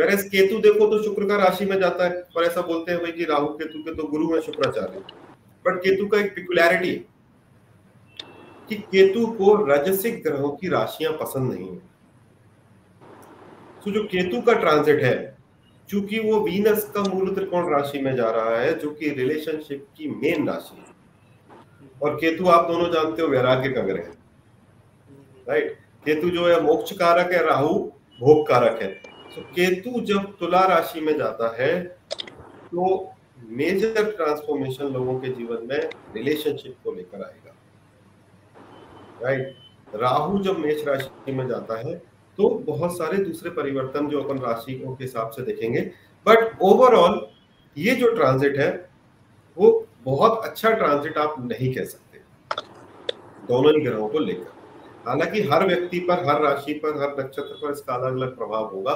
Virus Ketu देखो तो शुक्र का राशि में जाता है, पर ऐसा बोलते हैं भाई कि राहु केतु के तो गुरु है शुक्राचार्य। बट केतु का एक पिकुलैरिटी कि केतु को राजसिक ग्रहों की राशियाँ पसंद नहीं है। तो जो केतु का ट्रांजिट है, चूँकि वो वीनस का मूल त्रिकोण राशि में जा रहा है, जो कि रिलेशनशिप की मेन राशि है। और केतु आप दोनों जानते हो वैराग्य का ग्रह राइट केतु जो है मोक्ष कारक है, राहु भोग कारक है। तो केतु जब तुला राशि में जाता है तो मेजर ट्रांसफॉर्मेशन लोगों के जीवन में रिलेशनशिप को लेकर आएगा। राइट राहु जब मेष राशि में जाता है तो बहुत सारे दूसरे परिवर्तन जो अपन राशियों के हिसाब से देखेंगे। बट ओवरऑल ये जो ट्रांजिट है, वो बहुत अच्छा ट्रांजिट आप नहीं कह सकते। दोनों ही ग्रहों को लेकर। हालाँकि हर व्यक्ति पर, हर राशि पर, हर नक्षत्र पर इसका अलग अलग प्रभाव होगा।